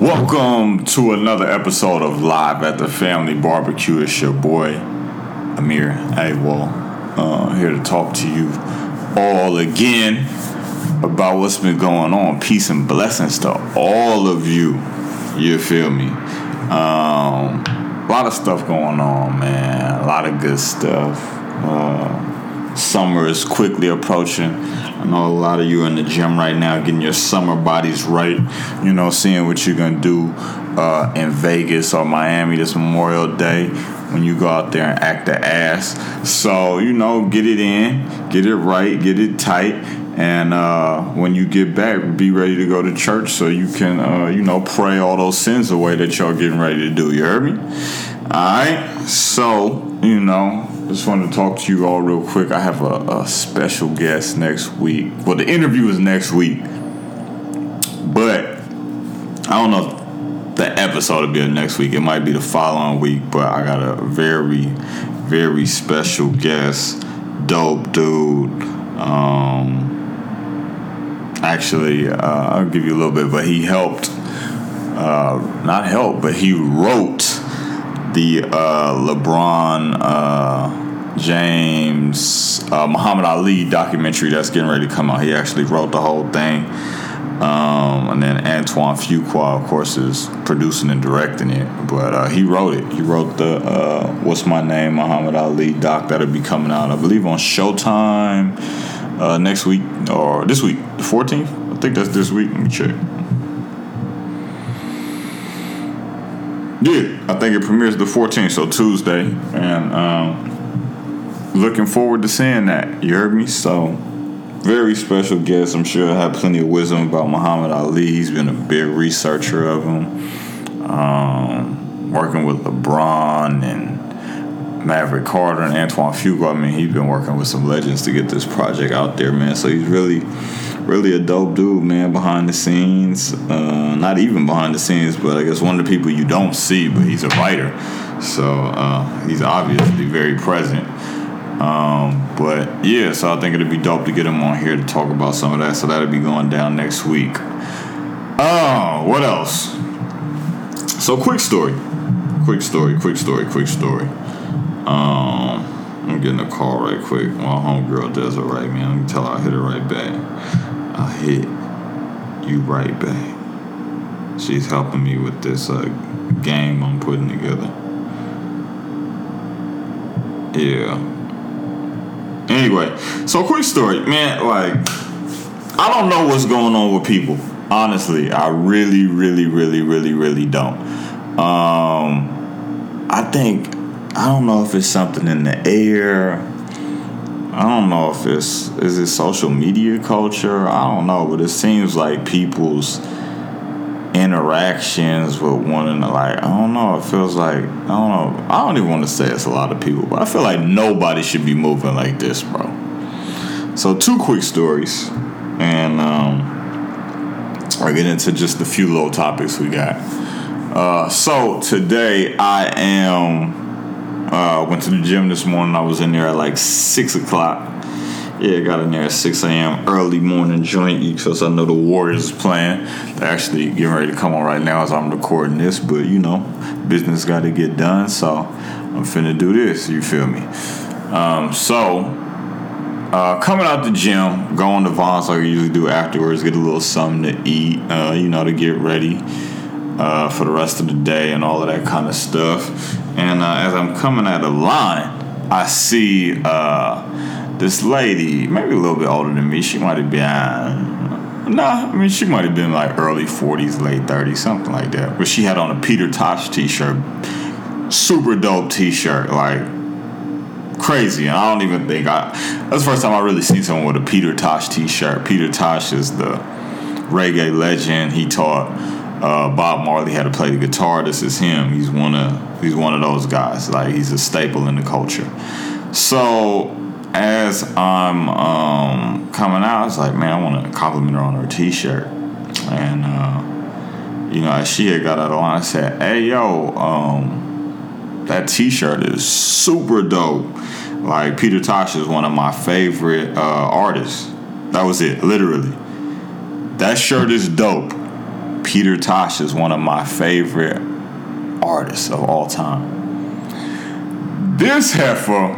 Welcome to another episode of Live at the Family Barbecue. It's your boy Amir Awal uh, here to talk to you all again about what's been going on. Peace and blessings to all of you. You feel me? Um, a lot of stuff going on, man. A lot of good stuff. Uh, summer is quickly approaching. I know a lot of you are in the gym right now getting your summer bodies right. You know, seeing what you're gonna do uh, in Vegas or Miami this Memorial Day when you go out there and act the ass. So you know, get it in, get it right, get it tight, and uh, when you get back, be ready to go to church so you can, uh, you know, pray all those sins away that y'all getting ready to do. You heard me? All right. So you know, just wanted to talk to you all real quick. I have a, a special guest next week. Well, the interview is next week, but I don't know if the episode will be next week. It might be the following week, but I got a very, very special guest, dope dude. Um, actually, uh, I'll give you a little bit, but he helped, uh, not helped, but he wrote the uh, LeBron uh, James uh, Muhammad Ali documentary that's getting ready to come out. He actually wrote the whole thing. Um, and then Antoine Fuqua, of course, is producing and directing it. But uh, he wrote it. He wrote the uh, What's My Name Muhammad Ali doc that'll be coming out, I believe, on Showtime uh, next week or this week, the 14th. I think that's this week. Let me check. Yeah, I think it premieres the 14th, so Tuesday, and um, looking forward to seeing that. You heard me? So, very special guest. I'm sure I have plenty of wisdom about Muhammad Ali. He's been a big researcher of him, um, working with LeBron and Maverick Carter and Antoine Fuqua. I mean, he's been working with some legends to get this project out there, man. So he's really really a dope dude, man, behind the scenes. Uh, not even behind the scenes, but I guess one of the people you don't see, but he's a writer. So uh, he's obviously very present. Um, but yeah, so I think it'd be dope to get him on here to talk about some of that. So that'll be going down next week. Oh, what else? So quick story, quick story, quick story, quick story. Um, I'm getting a call right quick. My homegirl does it right, man. Let me tell her I hit her right back. I hit you right back. She's helping me with this uh, game I'm putting together. Yeah. Anyway, so quick story, man. Like, I don't know what's going on with people. Honestly, I really, really, really, really, really don't. Um, I think I don't know if it's something in the air. I don't know if it's is it social media culture. I don't know, but it seems like people's interactions with one another. Like I don't know. It feels like I don't know. I don't even want to say it's a lot of people, but I feel like nobody should be moving like this, bro. So two quick stories, and um, I'll get into just a few little topics we got. Uh, so today I am uh, went to the gym this morning. I was in there at like six o'clock. Yeah, got in there at 6 a.m. early morning joint because I know the Warriors is playing. They're actually getting ready to come on right now as I'm recording this, but you know, business got to get done, so I'm finna do this. You feel me? Um, so, uh, coming out the gym, going to Vons like I usually do afterwards, get a little something to eat, uh, you know, to get ready uh, for the rest of the day and all of that kind of stuff. And uh, as I'm coming out of line, I see uh, this lady, maybe a little bit older than me. She might have been, nah, I mean, she might have been like early 40s, late 30s, something like that. But she had on a Peter Tosh t shirt. Super dope t shirt. Like, crazy. And I don't even think I. That's the first time I really seen someone with a Peter Tosh t shirt. Peter Tosh is the reggae legend. He taught uh, Bob Marley how to play the guitar. This is him. He's one of he's one of those guys. Like he's a staple in the culture. So as I'm um, coming out, I was like, man, I want to compliment her on her T-shirt, and uh, you know, as she had got out of line, I said, hey yo, um, that T-shirt is super dope. Like Peter Tosh is one of my favorite uh, artists. That was it, literally. That shirt is dope Peter Tosh is one of my favorite artists of all time. This heifer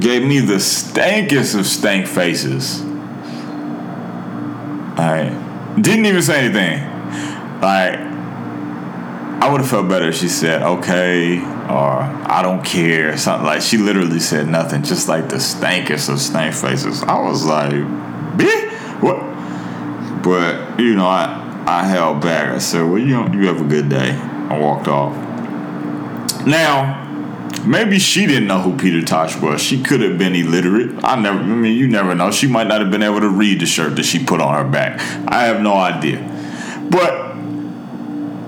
gave me the stankest of stank faces. I didn't even say anything. Like, I would have felt better if she said, okay, or I don't care, or something like she literally said nothing, just like the stankest of stank faces. I was like, bitch, what? But, you know, I I held back. I said, well, you you have a good day. I walked off. Now, maybe she didn't know who Peter Tosh was. She could have been illiterate. I never. I mean, you never know. She might not have been able to read the shirt that she put on her back. I have no idea. But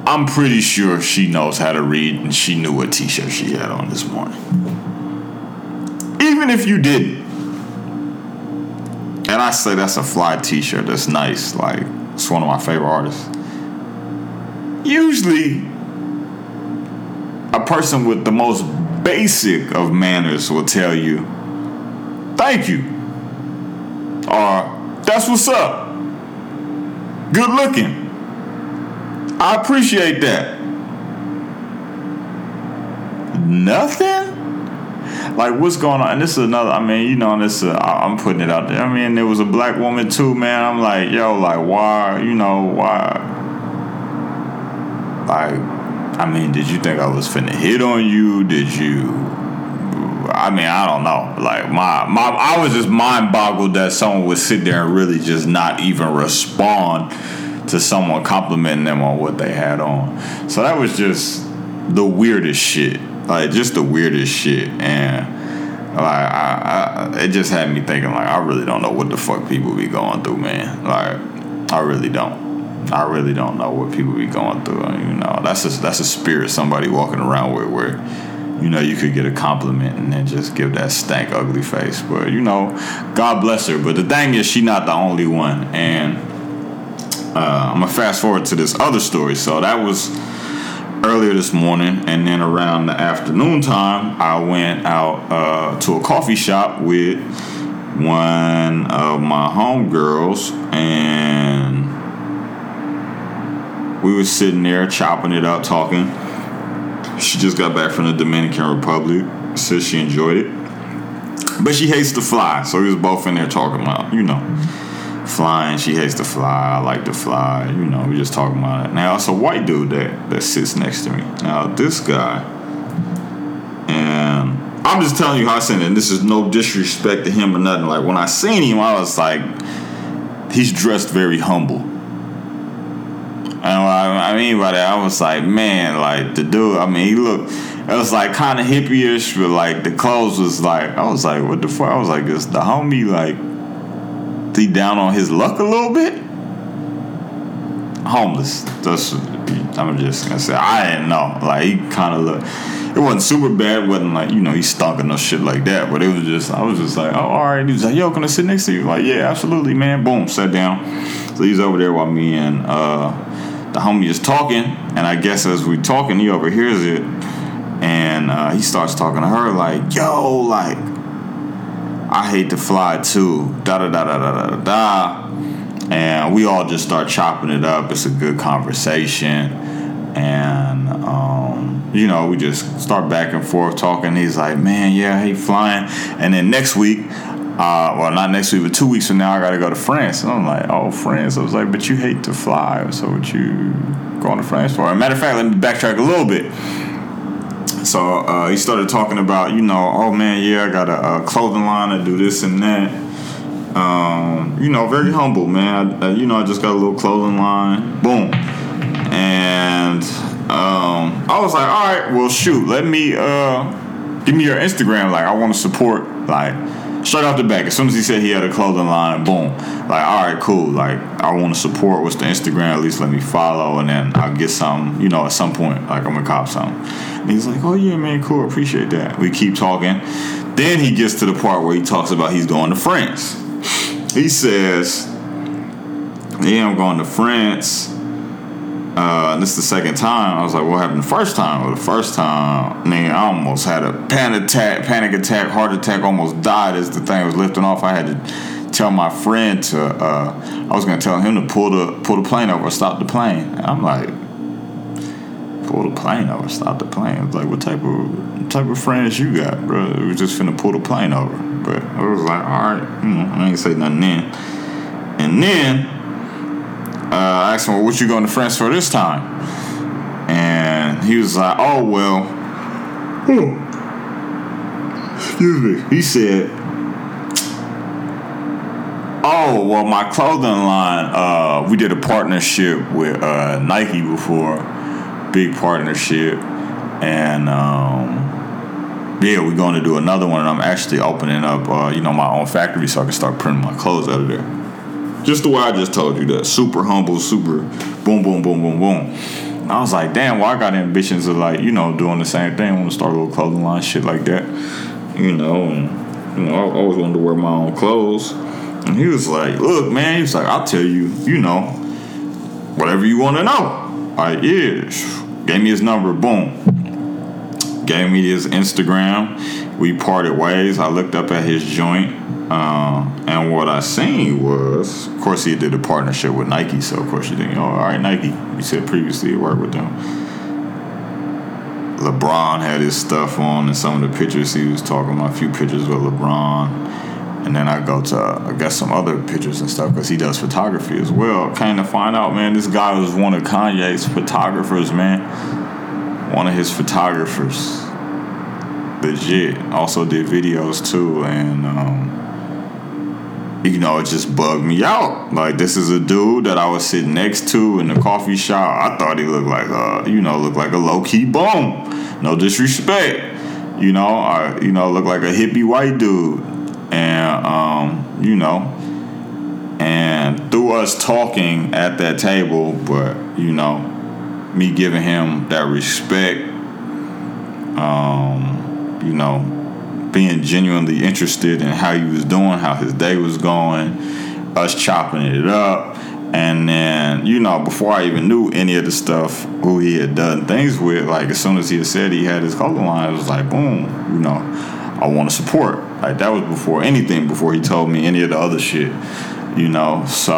I'm pretty sure she knows how to read, and she knew what T-shirt she had on this morning. Even if you didn't, and I say that's a fly T-shirt. That's nice. Like it's one of my favorite artists. Usually, a person with the most basic of manners will tell you, thank you. Or, that's what's up. Good looking. I appreciate that. Nothing? Like, what's going on? And this is another, I mean, you know, this, uh, I'm putting it out there. I mean, there was a black woman too, man. I'm like, yo, like, why, you know, why? Like, I mean, did you think I was finna hit on you? Did you? I mean, I don't know. Like my my, I was just mind boggled that someone would sit there and really just not even respond to someone complimenting them on what they had on. So that was just the weirdest shit. Like just the weirdest shit, and like I, I, it just had me thinking like I really don't know what the fuck people be going through, man. Like I really don't. I really don't know what people be going through. You know, that's a that's a spirit somebody walking around with where, you know, you could get a compliment and then just give that stank ugly face. But you know, God bless her. But the thing is, she not the only one. And uh, I'm gonna fast forward to this other story. So that was earlier this morning, and then around the afternoon time, I went out uh, to a coffee shop with one of my homegirls and we were sitting there chopping it up, talking. She just got back from the Dominican Republic. Said she enjoyed it, but she hates to fly. So we was both in there talking about, you know, flying. She hates to fly. I like to fly. You know, we just talking about it. Now it's a white dude that that sits next to me. Now this guy, and I'm just telling you how I seen it. And this is no disrespect to him or nothing. Like when I seen him, I was like, he's dressed very humble. And what I mean by that, I was like, man, like the dude. I mean, he looked. It was like kind of hippie-ish, but like the clothes was like. I was like, what the fuck? I was like, is the homie like? He down on his luck a little bit. Homeless. That's. I'm just gonna say. I didn't know. Like he kind of looked. It wasn't super bad. Wasn't like you know he stunk no shit like that. But it was just. I was just like, oh, all right. He was like, yo, can I sit next to you? Like, yeah, absolutely, man. Boom, sat down. So he's over there while me and. uh the homie is talking, and I guess as we talking, he overhears it, and uh, he starts talking to her like, "Yo, like, I hate to fly too." Da da da da da da da. And we all just start chopping it up. It's a good conversation, and um, you know, we just start back and forth talking. He's like, "Man, yeah, I hate flying," and then next week uh, well, not next week, but two weeks from now, I got to go to France. And I'm like, oh, France. I was like, but you hate to fly, so what you going to France for? matter of fact, let me backtrack a little bit. So uh, he started talking about, you know, oh man, yeah, I got a, a clothing line to do this and that. Um, you know, very humble, man. I, you know, I just got a little clothing line. Boom. And um, I was like, all right, well, shoot, let me uh, give me your Instagram. Like, I want to support, like, straight off the back, as soon as he said he had a clothing line, boom. Like, all right, cool. Like, I want to support. What's the Instagram? At least let me follow, and then I'll get some. You know, at some point, like I'm gonna cop some. And he's like, oh yeah, man, cool. Appreciate that. We keep talking. Then he gets to the part where he talks about he's going to France. He says, "Yeah, I'm going to France." Uh, this is the second time. I was like, "What happened the first time?" Well, the first time, man, I almost had a panic attack, panic attack, heart attack. Almost died as the thing was lifting off. I had to tell my friend to. Uh, I was gonna tell him to pull the pull the plane over, stop the plane. I'm like, pull the plane over, stop the plane. I was like, what type of what type of friends you got, bro? We just finna pull the plane over. But I was like, all right, you know, I ain't say nothing then. And then I asked him, well, what you going to France for this time? And he was like, oh well. Excuse me. He said, Oh well, my clothing line. Uh, we did a partnership with uh, Nike before, big partnership, and um, yeah, we're going to do another one. And I'm actually opening up, uh, you know, my own factory so I can start printing my clothes out of there. Just the way I just told you that. Super humble, super boom, boom, boom, boom, boom. And I was like, damn, well, I got ambitions of like, you know, doing the same thing. I want to start a little clothing line, shit like that. You know, and, you know, I always wanted to wear my own clothes. And he was like, look, man, he was like, I'll tell you, you know, whatever you want to know. Like, yeah. Gave me his number, boom. Gave me his Instagram. We parted ways. I looked up at his joint. Uh, and what I seen was, of course, he did a partnership with Nike. So, of course, you think, oh, all right, Nike. You said previously he worked with them. LeBron had his stuff on, and some of the pictures he was talking about, a few pictures with LeBron and then I go to I guess some other pictures and stuff because he does photography as well. Came to find out, man, this guy was one of Kanye's photographers, man. One of his photographers, legit. Also did videos too, and um, you know it just bugged me out. Like this is a dude that I was sitting next to in the coffee shop. I thought he looked like a you know looked like a low key bum. No disrespect. You know, I you know looked like a hippie white dude and um, you know, and through us talking at that table, but you know, me giving him that respect, um, you know, being genuinely interested in how he was doing, how his day was going, us chopping it up. And then, you know, before I even knew any of the stuff who he had done things with, like as soon as he had said he had his color line, it was like, boom, you know, I want to support. Like that was before anything, before he told me any of the other shit. You know, so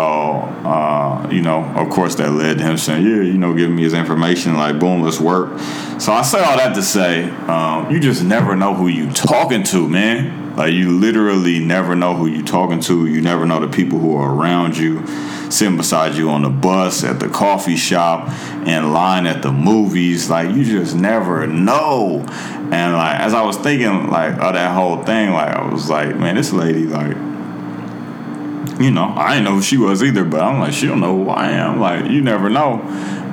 uh, you know, of course that led to him saying, "Yeah, you know, giving me his information, like, boom, let's work." So I say all that to say, um, you just never know who you talking to, man. Like you literally never know who you talking to. You never know the people who are around you, sitting beside you on the bus, at the coffee shop, in line at the movies. Like you just never know. And like as I was thinking like of that whole thing, like I was like, man, this lady like you know, I didn't know who she was either, but I'm like, she don't know who I am. Like, you never know.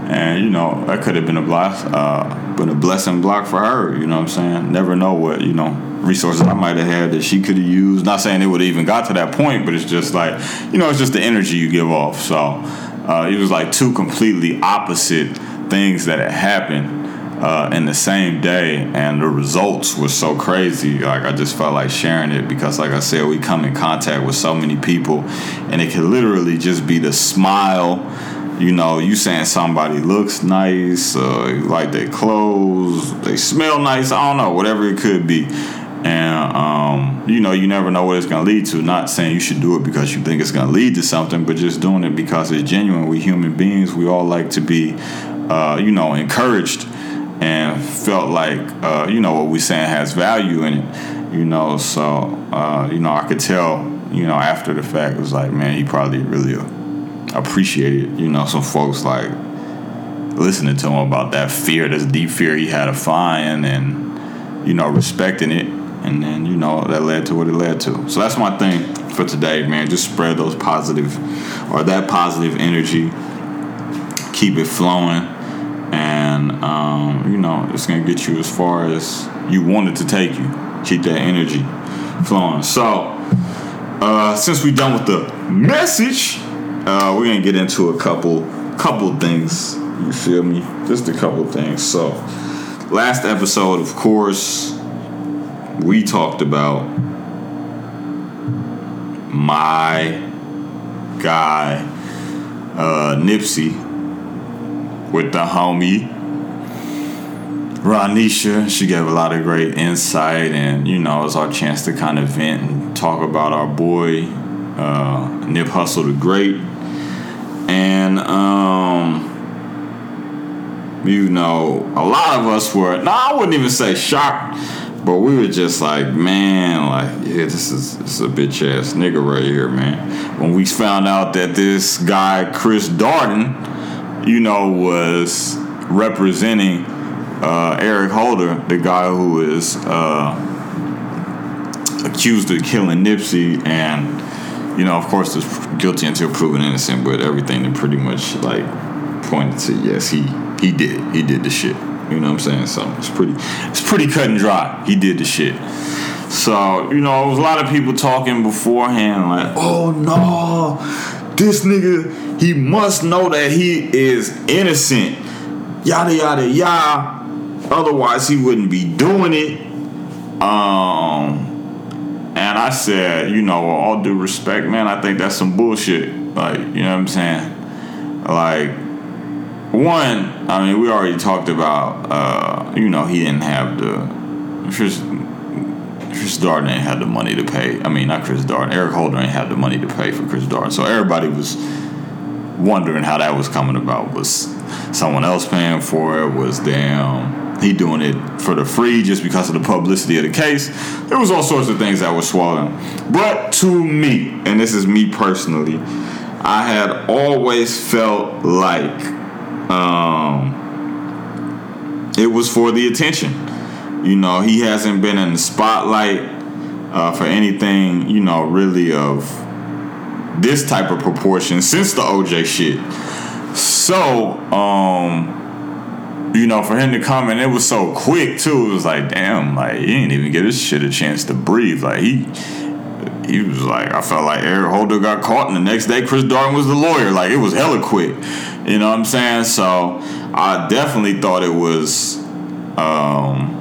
And, you know, that could have been a bless, uh, been a blessing block for her, you know what I'm saying? Never know what, you know, resources I might have had that she could have used. Not saying it would have even got to that point, but it's just like, you know, it's just the energy you give off. So uh, it was like two completely opposite things that had happened uh, in the same day, and the results were so crazy. Like I just felt like sharing it because, like I said, we come in contact with so many people, and it can literally just be the smile. You know, you saying somebody looks nice, uh, like their clothes, they smell nice. I don't know, whatever it could be. And um, you know, you never know what it's gonna lead to. Not saying you should do it because you think it's gonna lead to something, but just doing it because it's genuine. We human beings, we all like to be, uh, you know, encouraged and felt like uh, you know what we saying has value in it you know so uh, you know i could tell you know after the fact it was like man he probably really appreciated you know some folks like listening to him about that fear this deep fear he had of flying and you know respecting it. And then you know that led to what it led to. So that's my thing for today man. Just spread those positive or that positive energy. Keep it flowing and um, you know it's gonna get you as far as you want it to take you. Keep that energy flowing. So uh, since we're done with the message, uh, we're gonna get into a couple couple things. You feel me? Just a couple things. So last episode, of course, we talked about my guy uh, Nipsey with the homie Ronisha. She gave a lot of great insight, and you know, it was our chance to kind of vent and talk about our boy uh, Nip Hussle the Great, and um, you know, a lot of us were. No, I wouldn't even say shocked, but we were just like, man, like, yeah, this is this is a bitch ass nigga right here, man. When we found out that this guy Chris Darden, you know, was representing uh, Eric Holder, the guy who is uh, accused of killing Nipsey, and you know, of course, is guilty until proven innocent. But everything that pretty much like pointed to yes, he he did he did the shit. You know what I'm saying? So it's pretty it's pretty cut and dry. He did the shit. So you know, there was a lot of people talking beforehand, like, oh no, this nigga, he must know that he is innocent. Yada yada yada. Otherwise, he wouldn't be doing it. Um, and I said, you know, all due respect, man, I think that's some bullshit. Like, you know what I'm saying? Like, one, I mean, we already talked about, uh, you know, he didn't have the. Chris, Chris Darden ain't had the money to pay. I mean, not Chris Darden. Eric Holder ain't had the money to pay for Chris Darden. So everybody was wondering how that was coming about. Was someone else paying for it? Was damn he doing it for the free just because of the publicity of the case. There was all sorts of things that were swallowing. But to me, and this is me personally, I had always felt like um, it was for the attention. You know, he hasn't been in the spotlight uh, for anything, you know, really of this type of proportion since the OJ shit. So, um, you know, for him to come and it was so quick too. It was like, damn, like he didn't even give this shit a chance to breathe. Like he, he was like, I felt like Eric Holder got caught, and the next day Chris Darden was the lawyer. Like it was hella quick. You know what I'm saying? So I definitely thought it was, um,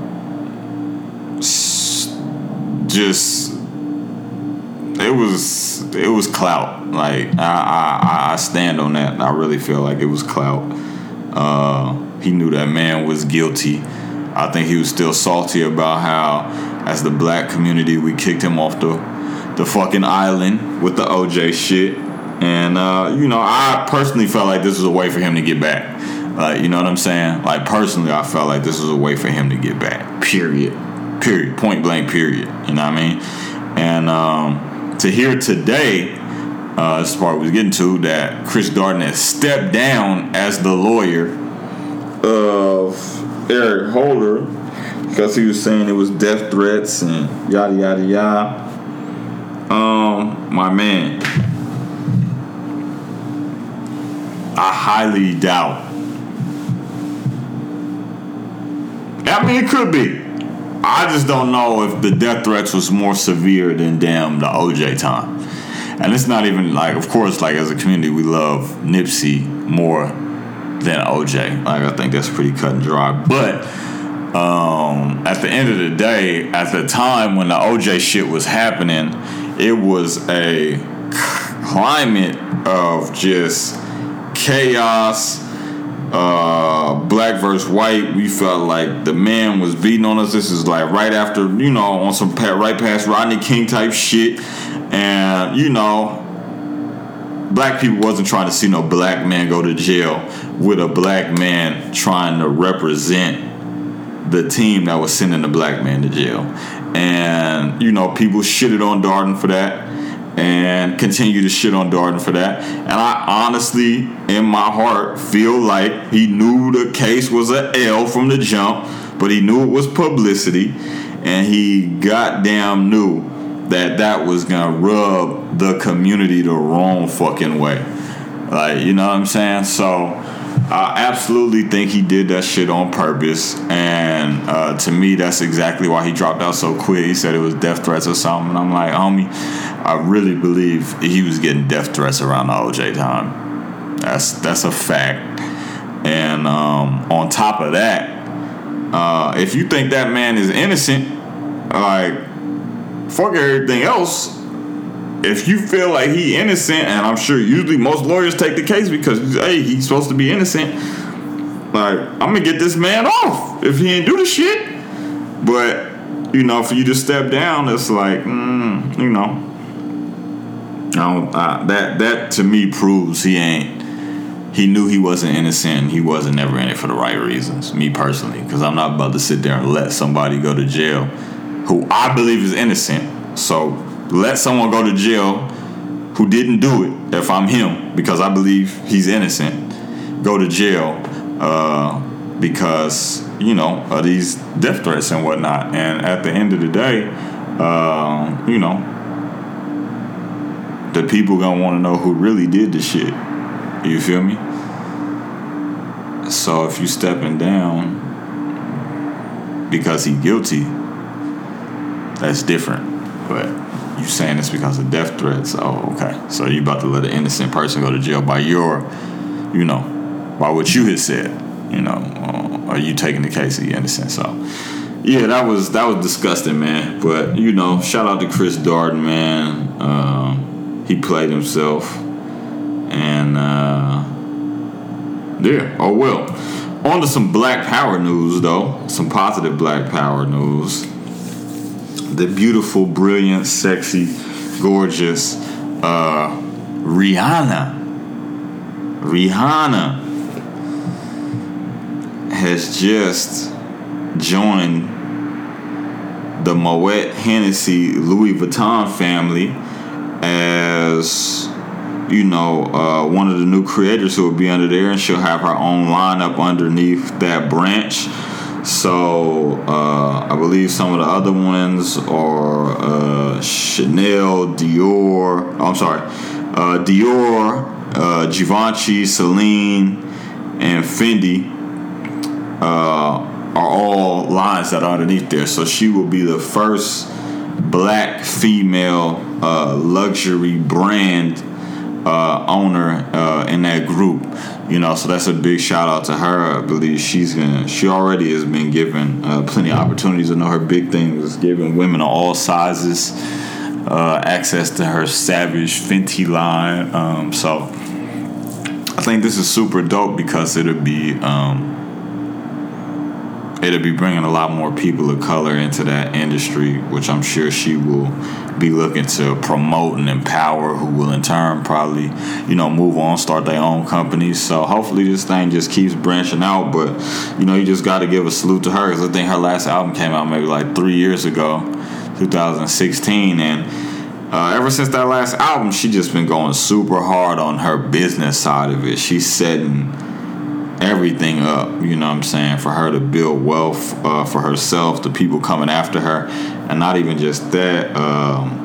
just it was it was clout. Like I, I I stand on that. I really feel like it was clout. Uh, he knew that man was guilty. I think he was still salty about how, as the black community, we kicked him off the the fucking island with the OJ shit. And uh, you know, I personally felt like this was a way for him to get back. Like, you know what I'm saying? Like personally, I felt like this was a way for him to get back. Period. Period. Point blank. Period. You know what I mean? And um, to hear today, uh, this part was getting to that Chris Darden has stepped down as the lawyer of Eric Holder because he was saying it was death threats and yada yada yada. Um, my man, I highly doubt. I mean, it could be. I just don't know if the death threats was more severe than damn the OJ time. And it's not even like, of course, like as a community, we love Nipsey more than OJ. Like I think that's pretty cut and dry. But um, at the end of the day, at the time when the OJ shit was happening, it was a climate of just chaos. Uh, black versus white. We felt like the man was beating on us. This is like right after, you know, on some right past Rodney King type shit, and you know, black people wasn't trying to see no black man go to jail with a black man trying to represent the team that was sending the black man to jail. And, you know, people shitted on Darden for that and continue to shit on Darden for that. And I honestly, in my heart, feel like he knew the case was a L from the jump, but he knew it was publicity, and he goddamn knew that that was gonna rub the community the wrong fucking way. Like, you know what I'm saying? So I absolutely think he did that shit on purpose. And uh, to me, that's exactly why he dropped out so quick. He said it was death threats or something. And I'm like, homie, I really believe he was getting death threats around the OJ time. That's that's a fact. And um, on top of that, uh, if you think that man is innocent, like fuck everything else. If you feel like he innocent, and I'm sure usually most lawyers take the case because hey, he's supposed to be innocent. Like I'm gonna get this man off if he ain't do the shit. But you know, for you to step down, it's like mm, you know, I that that to me proves he ain't. He knew he wasn't innocent. He wasn't never in it for the right reasons. Me personally, because I'm not about to sit there and let somebody go to jail who I believe is innocent. So let someone go to jail who didn't do it. If I'm him, because I believe he's innocent, go to jail uh, because you know of these death threats and whatnot. And at the end of the day, uh, you know the people gonna want to know who really did the shit. You feel me? So if you stepping down because he guilty, that's different. But you saying this because of death threats. Oh, okay. So you about to let an innocent person go to jail by your, you know, by what you had said. You know, uh, are you taking the case of the innocent? So yeah, that was that was disgusting, man. But you know, shout out to Chris Darden, man. Um, he played himself, and uh, yeah, oh well. On to some Black Power news, though. Some positive Black Power news. The beautiful, brilliant, sexy, gorgeous uh, Rihanna. Rihanna has just joined the Moet Hennessy Louis Vuitton family as you know uh, one of the new creators who will be under there, and she'll have her own lineup underneath that branch. So uh, I believe some of the other ones are uh, Chanel, Dior. Oh, I'm sorry, uh, Dior, uh, Givenchy, Celine, and Fendi uh, are all lines that are underneath there. So she will be the first black female uh, luxury brand uh, owner uh, in that group. You know, so that's a big shout out to her. I believe she's gonna. She already has been given uh, plenty of opportunities. I know her big thing was giving women of all sizes uh, access to her Savage Fenty line. Um, so I think this is super dope because it'll be. Um, it'll be bringing a lot more people of color into that industry, which I'm sure she will be looking to promote and empower, who will in turn probably, you know, move on, start their own companies. So hopefully this thing just keeps branching out. But, you know, you just got to give a salute to her because I think her last album came out maybe like three years ago, 2016. And uh, ever since that last album, she just been going super hard on her business side of it. She's setting everything up, you know what I'm saying, for her to build wealth uh, for herself, the people coming after her, and not even just that. Um,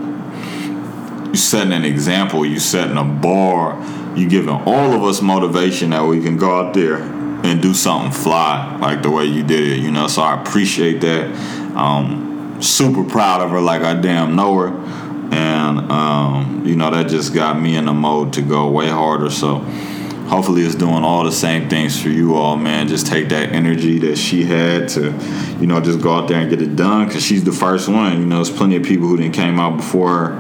you setting an example, you setting a bar, you giving all of us motivation that we can go out there and do something fly like the way you did it, you know. So I appreciate that. Um, super proud of her, like I damn know her, and um, you know that just got me in the mode to go way harder. So hopefully it's doing all the same things for you all man. Just take that energy that she had to you know just go out there and get it done because she's the first one. You know there's plenty of people who didn't came out before her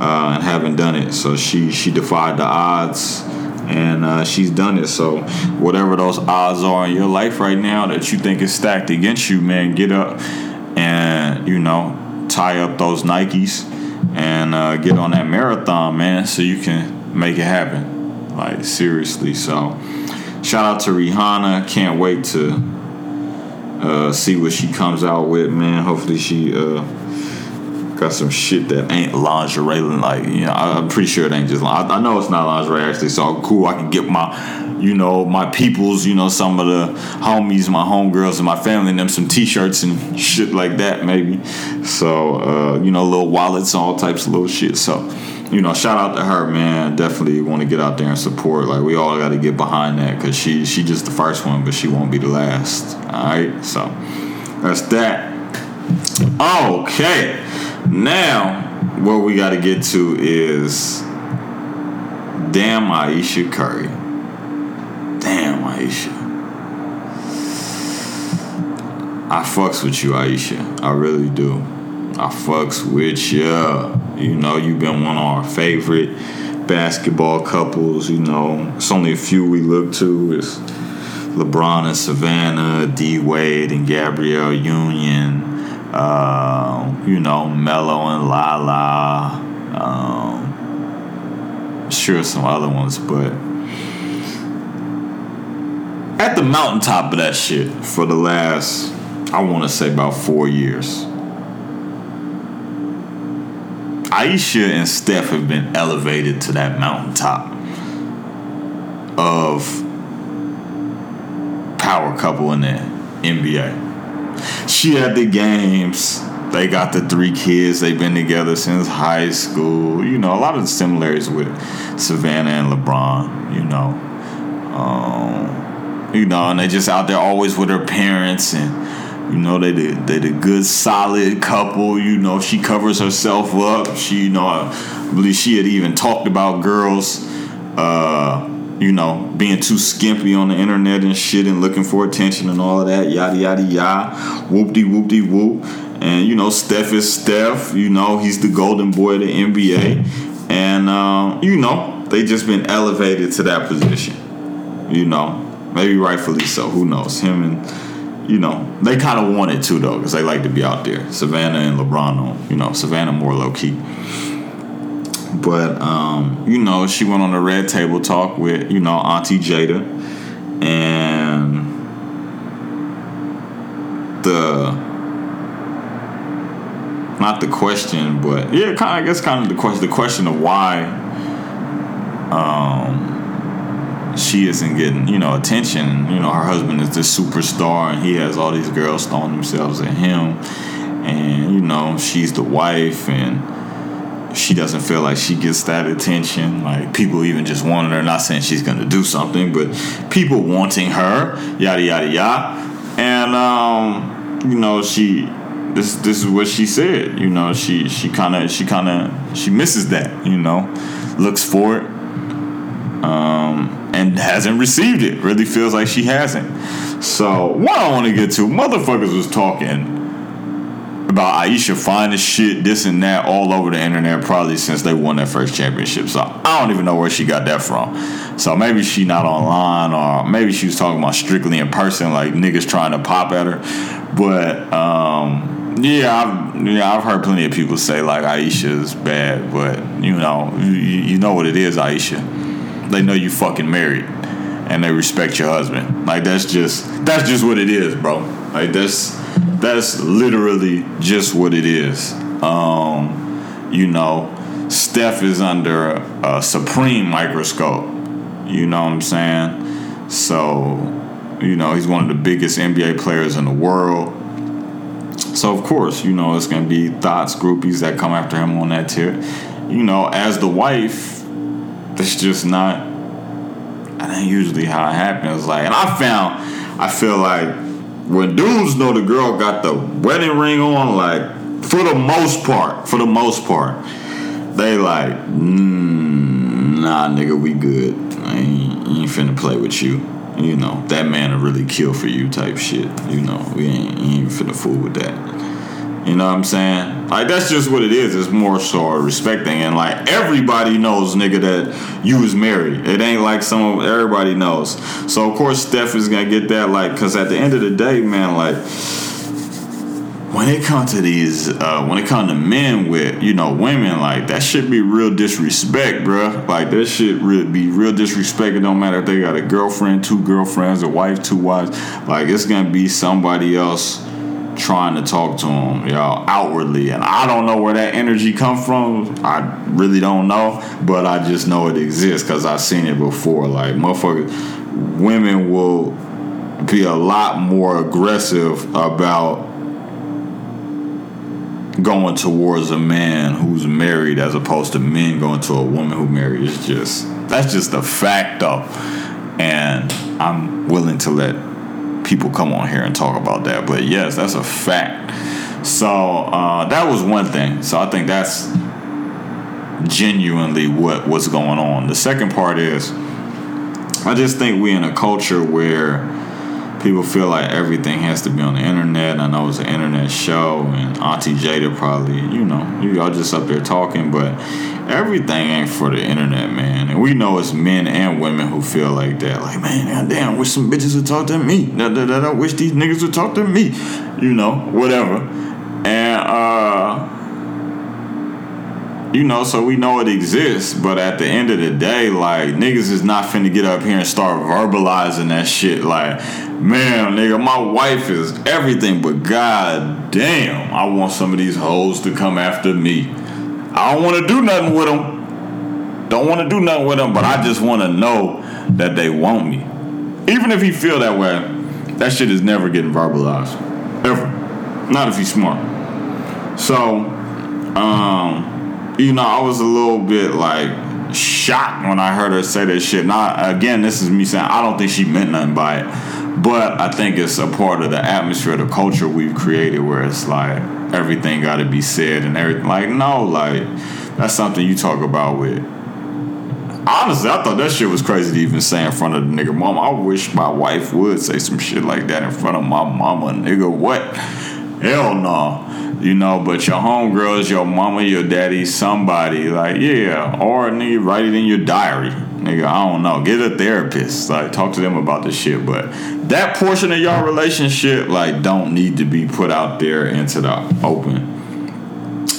uh, and haven't done it. So she she defied the odds and uh, she's done it. So whatever those odds are in your life right now that you think is stacked against you man get up and you know tie up those nikes and uh, get on that marathon man so you can make it happen like seriously. So shout out to Rihanna. Can't wait to uh, see what she comes out with, man. Hopefully she uh, got some shit that ain't lingerie. Like you know, I'm pretty sure it ain't just. I, I know it's not lingerie actually. So cool. I can get my you know, my peoples, you know, some of the homies, my homegirls, and my family, and them some T-shirts and shit like that, maybe. So, uh, you know, little wallets, all types of little shit. So, you know, shout out to her, man. Definitely want to get out there and support. Like we all got to get behind that because she she just the first one, but she won't be the last. All right, so that's that. Okay, now what we got to get to is damn Ayesha Curry. Damn Ayesha. I fucks with you, Ayesha. I really do. I fucks with ya. You know, you've been one of our favorite basketball couples. You know, it's only a few we look to. It's LeBron and Savannah, D Wade and Gabrielle Union. Uh, you know, Melo and Lala. Um, sure some other ones, but at the mountaintop of that shit for the last, I want to say about four years. Ayesha and Steph have been elevated to that mountaintop of power couple in the NBA. She had the games. They got the three kids. They've been together since high school. You know, a lot of the similarities with Savannah and LeBron. You know, um, you know, and they just out there always with their parents and you know, they the they the good solid couple. You know, she covers herself up. She, you know, I believe she had even talked about girls, uh, you know, being too skimpy on the internet and shit and looking for attention and all of that. Yada yada yada. Whoopty whoopty whoop. De whoop. And you know, Steph is Steph. You know, he's the golden boy of the NBA. And uh, you know, they just been elevated to that position. You know, maybe rightfully so. Who knows? Him and you know, they kind of wanted to though, because they like to be out there. Savannah and LeBron, you know, Savannah more low key. But um, you know, she went on a red table talk with you know Auntie Jada, and the not the question, but yeah, kind I guess kind of the question, the question of why um, she isn't getting, you know, attention. You know, her husband is this superstar, and he has all these girls throwing themselves at him, and you know, she's the wife, and she doesn't feel like she gets that attention. Like people even just wanting her. Not saying she's gonna do something, but people wanting her, yada yada yada, and um, you know, she. This, this is what she said. You know, she she kind of she kind of she misses that. You know, looks for it. Um, and hasn't received it. Really feels like she hasn't. So what I want to get to, motherfuckers was talking about Ayesha finding shit, this and that, all over the internet, probably since they won their first championship. So I don't even know where she got that from. So maybe she not online, or maybe she was talking about strictly in person, like niggas trying to pop at her. But um, yeah, I've, yeah, I've heard plenty of people say like Ayesha's bad, but you know, you, you know what it is, Ayesha they know you fucking married and they respect your husband. Like that's just that's just what it is, bro. Like that's that's literally just what it is. Um, you know, Steph is under a supreme microscope. You know what I'm saying? So, you know, he's one of the biggest NBA players in the world. So of course, you know, it's gonna be thoughts, groupies that come after him on that tier. You know, as the wife, it's just not. That usually how it happens. Like, and I found, I feel like when dudes know the girl got the wedding ring on, like for the most part, for the most part, they like, mm, nah, nigga, we good. I ain't, ain't finna play with you. You know, that man will really kill for you type shit. You know, we ain't, ain't finna fool with that. You know what I'm saying? Like that's just what it is. It's more so respecting and like everybody knows, nigga, that you was married. It ain't like some everybody knows. So of course Steph is gonna get that, like, cause at the end of the day, man, like when it comes to these, uh, when it comes to men with you know women, like that should be real disrespect, bro. Like that should really be real disrespect. It don't matter if they got a girlfriend, two girlfriends, a wife, two wives. Like it's gonna be somebody else trying to talk to him, y'all, outwardly. And I don't know where that energy come from. I really don't know, but I just know it exists because I've seen it before. Like motherfuckers, women will be a lot more aggressive about going towards a man who's married as opposed to men going to a woman who married. It's just that's just a fact though. And I'm willing to let people come on here and talk about that. But yes, that's a fact. So uh, that was one thing. So I think that's genuinely what what's going on. The second part is I just think we're in a culture where people feel like everything has to be on the internet. I know it's an internet show, and Auntie Jada probably, you know, you all just up there talking, but everything ain't for the internet, man. And we know it's men and women who feel like that. Like, man, damn, wish some bitches would talk to me. I wish these niggas would talk to me. You know, whatever. And uh you know, so we know it exists. But at the end of the day, like niggas is not finna get up here and start verbalizing that shit. Like, man, nigga, my wife is everything, but god damn, I want some of these hoes to come after me. I don't want to do nothing with them. Don't want to do nothing with them, but I just want to know that they want me. Even if he feel that way, that shit is never getting verbalized. Ever. Not if he's smart. So, um, you know, I was a little bit like shocked when I heard her say that shit. Now, again, this is me saying I don't think she meant nothing by it, but I think it's a part of the atmosphere, the culture we've created, where it's like everything got to be said and everything. Like, no, like that's something you talk about with. Honestly, I thought that shit was crazy to even say in front of the nigga mom. I wish my wife would say some shit like that in front of my mama, nigga. What? Hell no. You know, but your homegirls, your mama, your daddy, somebody, like, yeah. Or nigga, write it in your diary. Nigga, I don't know. Get a therapist. Like, talk to them about the shit. But that portion of your relationship, like, don't need to be put out there into the open.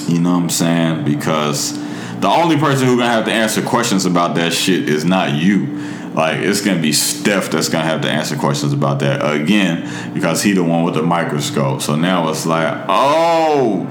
You know what I'm saying? Because the only person who's gonna have to answer questions about that shit is not you. Like it's gonna be Steph that's gonna have to answer questions about that again because he the one with the microscope. So now it's like, oh,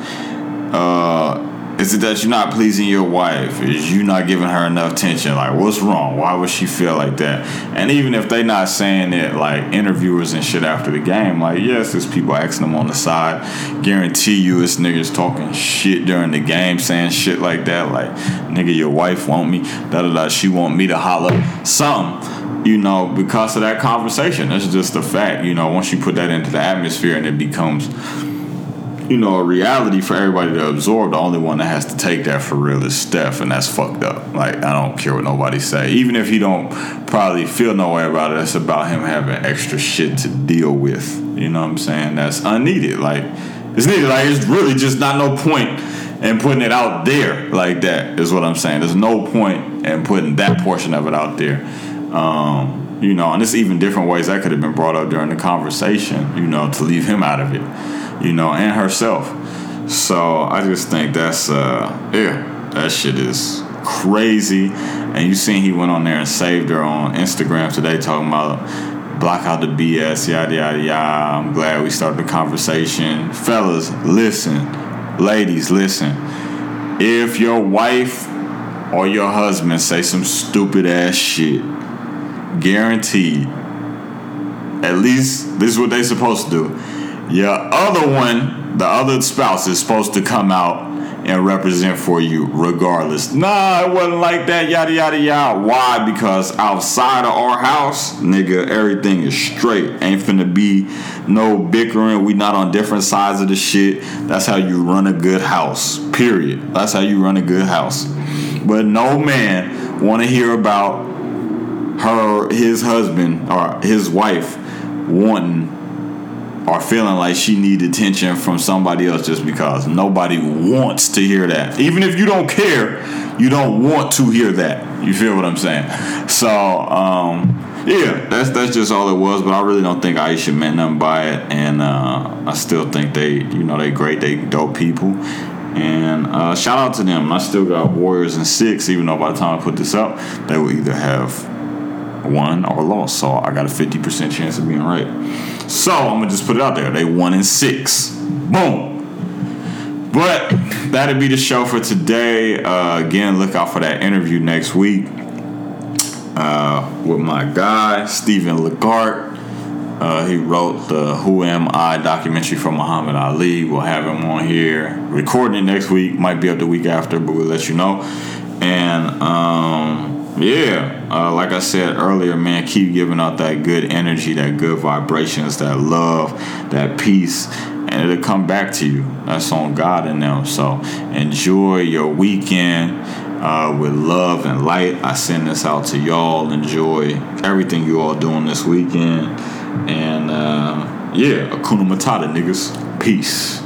uh, is it that you're not pleasing your wife? Is you not giving her enough attention? Like, what's wrong? Why would she feel like that? And even if they not saying it, like interviewers and shit after the game, like, yes, there's people asking them on the side. Guarantee you, it's niggas talking shit during the game, saying shit like that. Like, nigga, your wife want me. Da da da. She want me to holler. Something you know, because of that conversation. That's just a fact. You know, once you put that into the atmosphere and it becomes you know, a reality for everybody to absorb. The only one that has to take that for real is Steph, and that's fucked up. Like I don't care what nobody say. Even if he don't probably feel no way about it, it's about him having extra shit to deal with. You know what I'm saying? That's unneeded. Like it's needed. Like it's really just not no point in putting it out there like that. Is what I'm saying. There's no point in putting that portion of it out there. Um, you know, and it's even different ways that could have been brought up during the conversation. You know, to leave him out of it you know, and herself. So I just think that's uh yeah, that shit is crazy. And you seen he went on there and saved her on Instagram today talking about block out the BS, yada yada yada. I'm glad we started the conversation. Fellas, listen. Ladies, listen. If your wife or your husband say some stupid ass shit, guaranteed, at least this is what they supposed to do your other one, the other spouse, is supposed to come out and represent for you regardless. Nah, it wasn't like that, yada yada yada. Why? Because outside of our house, nigga, everything is straight. Ain't finna be no bickering. We not on different sides of the shit. That's how you run a good house. Period. That's how you run a good house. But no man wanna hear about her his husband or his wife wanting or feeling like she needs attention from somebody else just because nobody wants to hear that. Even if you don't care, you don't want to hear that. You feel what I'm saying? So, um, yeah, that's that's just all it was. But I really don't think Ayesha meant nothing by it, and uh, I still think they, you know, they great, they dope people. And uh, shout out to them. I still got Warriors and six, even though by the time I put this up, they will either have won or lost. So I got a 50% chance of being right. So I'm gonna just put it out there. They won in six. Boom. But that'll be the show for today. Uh, again, look out for that interview next week uh, with my guy Stephen Legart. Uh, he wrote the Who Am I documentary from Muhammad Ali. We'll have him on here. Recording it next week. Might be up the week after, but we'll let you know. And um, yeah, uh, like I said earlier, man, keep giving out that good energy, that good vibrations, that love, that peace, and it'll come back to you. That's on God and them. So enjoy your weekend uh, with love and light. I send this out to y'all. Enjoy everything you all doing this weekend. And uh, yeah, Akuna Matata, niggas. Peace.